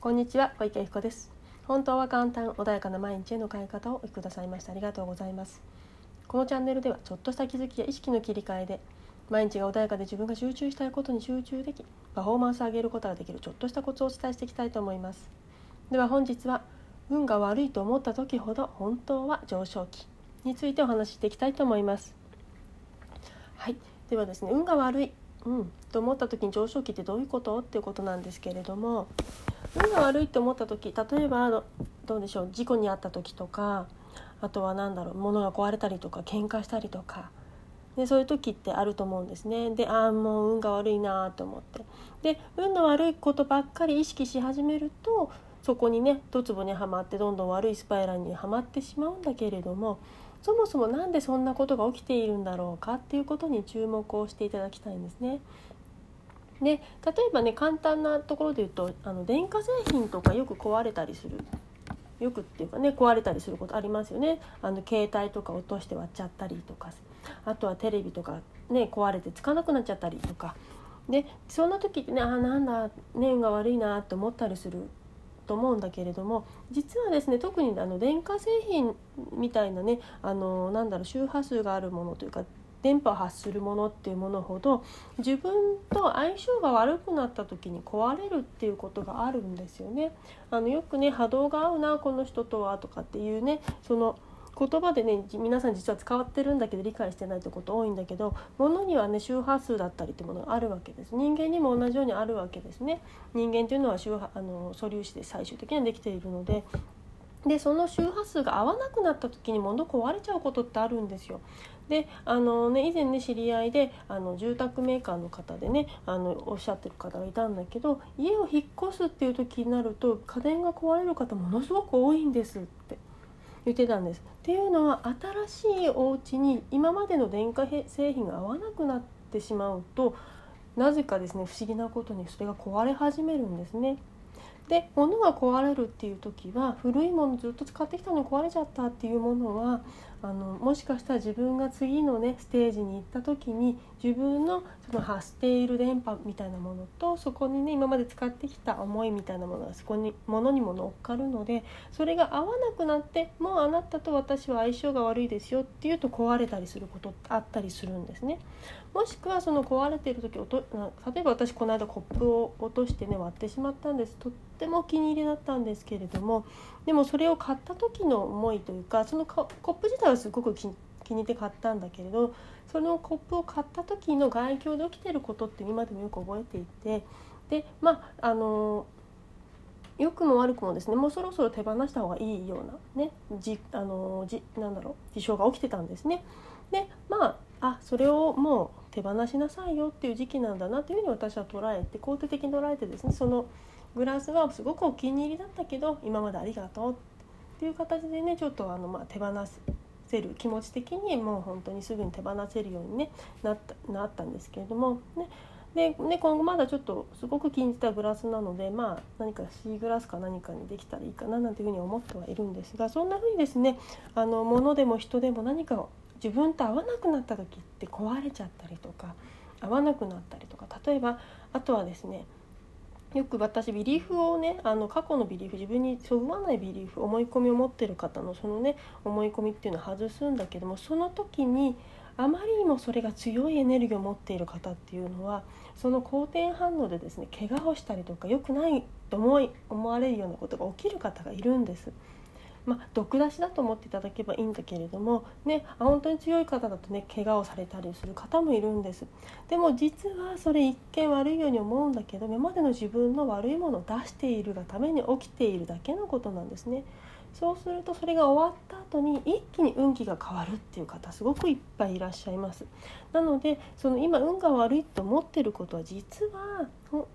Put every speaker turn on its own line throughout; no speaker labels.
こんにちは小池彦です。本当は簡単穏やかな毎日への変え方をお聞きくださいましてありがとうございます。このチャンネルではちょっとした気づきや意識の切り替えで毎日が穏やかで自分が集中したいことに集中できパフォーマンスを上げることができるちょっとしたコツをお伝えしていきたいと思います。では本日は運が悪いと思った時ほど本当は上昇期についてお話ししていきたいと思います。はい。ではですね運が悪いうん、と思った時に上昇期ってどういうこと？っていうことなんですけれども。運が悪いと思った時例えばどうでしょう？事故に遭った時とかあとは何だろう？物が壊れたりとか喧嘩したりとか。でそういう時ってあると思うんですね。でああもう運が悪いなと思って。で運の悪いことばっかり意識し始めるとそこにねドツボにはまってどんどん悪いスパイラルにはまってしまうんだけれどもそもそも何でそんなことが起きているんだろうかっていうことに注目をしていただきたいんですね。で例えばね簡単なところで言うとあの電化製品とかよく壊れたりする。よくっていうかね壊れたりすることありますよね。あの携帯とか落として割っちゃったりとかあとはテレビとかね壊れてつかなくなっちゃったりとか。でそんな時ってねあなんだ念が悪いなって思ったりすると思うんだけれども実はですね特にあの電化製品みたいなねあのなんだろう周波数があるものというか電波を発するものっていうものほど自分と相性が悪くなった時に壊れるっていうことがあるんですよね。あのよくね波動が合うなこの人とはとかっていうねその言葉でね皆さん実は使ってるんだけど理解してないってこと多いんだけど物にはね周波数だったりってものがあるわけです。人間にも同じようにあるわけですね。人間というのは周波あの素粒子で最終的にはできているので。でその周波数が合わなくなった時に物壊れちゃうことってあるんですよ。であのね以前ね知り合いであの住宅メーカーの方でねあのおっしゃってる方がいたんだけど家を引っ越すっていう時になると家電が壊れる方ものすごく多いんですって。言ってたんです。っていうのは新しいお家に今までの電化製品が合わなくなってしまうとなぜかですね不思議なことにそれが壊れ始めるんですね。で物が壊れるっていう時は古いものずっと使ってきたのに壊れちゃったっていうものはあのもしかしたら自分が次のねステージに行った時に自分のその発している電波みたいなものとそこにね今まで使ってきた思いみたいなものがそこにものにも乗っかるのでそれが合わなくなってもうあなたと私は相性が悪いですよっていうと壊れたりすることってあったりするんですね。もしくはその壊れている時例えば私この間コップを落としてね割ってしまったんですとってもお気に入りだったんですけれどもでもそれを買った時の思いというかそのコップ自体はすごく気に入って買ったんだけれどそのコップを買った時の外境で起きてることって今でもよく覚えていてでまああの良くも悪くもですねもうそろそろ手放した方がいいようなねじあのじなんだろう事象が起きてたんですね。でまああそれをもう手放しなさいよっていう時期なんだなというふうに私は捉えて肯定的に捉えてですねそのグラスはすごくお気に入りだったけど今までありがとうっていう形でねちょっとあの、まあ、手放すせる気持ち的にもう本当にすぐに手放せるように、ね、なったなったんですけれどもね。でね、今後まだちょっとすごく気に入ったグラスなので、まあ、何かシーグラスか何かにできたらいいかななんていうふうに思ってはいるんですがそんなふうにですねあの物でも人でも何かを自分と合わなくなった時って壊れちゃったりとか合わなくなったりとか例えばあとはですねよく私ビリーフをねあの過去のビリーフ自分にそぐわないビリーフ思い込みを持ってる方のそのね思い込みっていうのを外すんだけどもその時にあまりにもそれが強いエネルギーを持っている方っていうのはその好転反応でですね怪我をしたりとか良くないと思い思われるようなことが起きる方がいるんです。まあ、毒出しだと思っていただければいいんだけれども、ね、あ本当に強い方だとね怪我をされたりする方もいるんです。でも実はそれ一見悪いように思うんだけど今までの自分の悪いものを出しているがために起きているだけのことなんですね。そうするとそれが終わった後に一気に運気が変わるっていう方すごくいっぱいいらっしゃいます。なのでその今運が悪いと思ってることは実は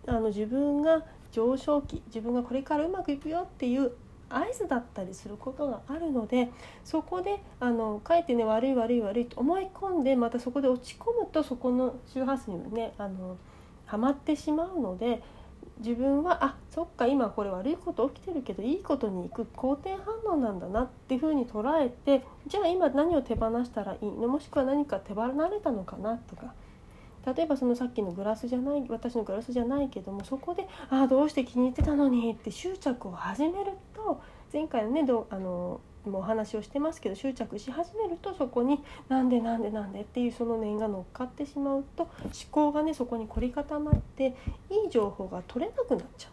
あの自分が上昇期自分がこれからうまくいくよっていう合図だったりすることがあるのでそこであのかえってね悪い悪い悪いと思い込んでまたそこで落ち込むとそこの周波数にもねあのはまってしまうので自分はあそっか今これ悪いこと起きてるけどいいことに行く好転反応なんだなっていうふうに捉えてじゃあ今何を手放したらいいの？もしくは何か手放れたのかなとか。例えばそのさっきのグラスじゃない私のグラスじゃないけどもそこで「ああどうして気に入ってたのに」って執着を始める。と前回のねどあのもうお話をしてますけど執着し始めるとそこに「なんでなんでなんで」っていうその念が乗っかってしまうと思考がねそこに凝り固まっていい情報が取れなくなっちゃう。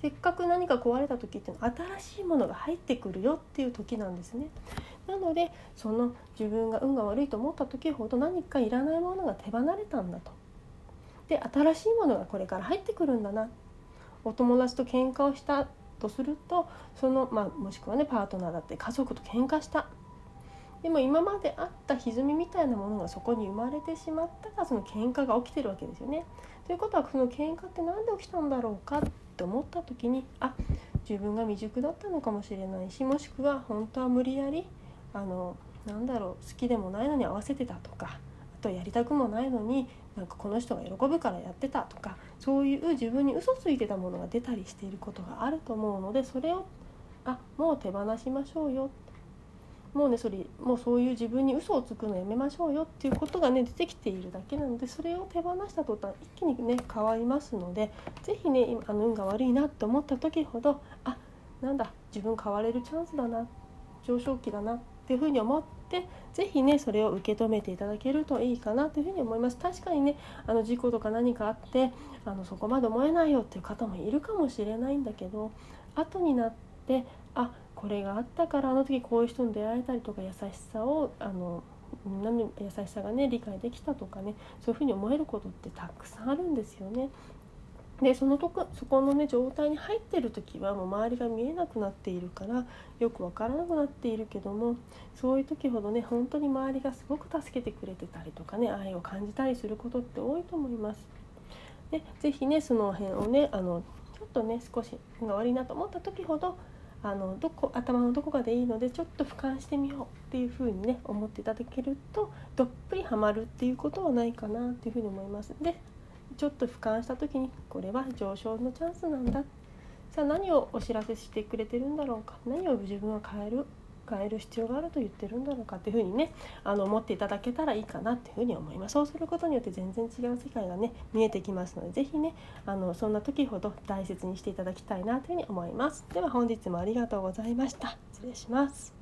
せっかく何か壊れた時っていうのは新しいものが入ってくるよっていう時なんですね。なのでその自分が運が悪いと思った時ほど何かいらないものが手放れたんだと。で新しいものがこれから入ってくるんだな。お友達と喧嘩をしたとするとその、まあ、もしくはねパートナーだって家族と喧嘩したでも今まであった歪みみたいなものがそこに生まれてしまったらその喧嘩が起きてるわけですよね。ということはその喧嘩って何で起きたんだろうかって思った時にあ自分が未熟だったのかもしれないしもしくは本当は無理やりあのなんだろう好きでもないのに合わせてたとかとやりたくもないのになんかこの人が喜ぶからやってたとかそういう自分に嘘ついてたものが出たりしていることがあると思うのでそれをあもう手放しましょうよ。もうねそれもうそういう自分に嘘をつくのやめましょうよ。っていうことがね出てきているだけなのでそれを手放した途端一気にね変わりますので是非ねあの運が悪いなって思った時ほどあなんだ自分変われるチャンスだな上昇期だなっていうふうに思って是非ねそれを受け止めていただけるといいかなというふに思います確かにねあの事故とか何かあってあのそこまで思えないよっていう方もいるかもしれないんだけど後になってあこれがあったからあの時こういう人に出会えたりとか優しさをあの優しさがね理解できたとかねそういうふうに思えることってたくさんあるんですよね。でそのとこそこのね状態に入ってる時はもう周りが見えなくなっているからよく分からなくなっているけどもそういう時ほどね本当に周りがすごく助けてくれてたりとかね愛を感じたりすることって多いと思います。で是非ねその辺をねあのちょっとね少しが悪いなと思った時ほどあのどこ頭のどこかでいいのでちょっと俯瞰してみようっていう風にね思っていただけるとどっぷりハマるっていうことはないかなっていう風に思います。でちょっと俯瞰した時にこれは上昇のチャンスなんだ。さあ何をお知らせしてくれてるんだろうか。何を自分は変える変える必要があると言ってるんだろうかっていうふうにねあの思っていただけたらいいかなっていうふうに思います。そうすることによって全然違う世界がね見えてきますので是非ねあのそんな時ほど大切にしていただきたいなというふうに思います。では本日もありがとうございました。失礼します。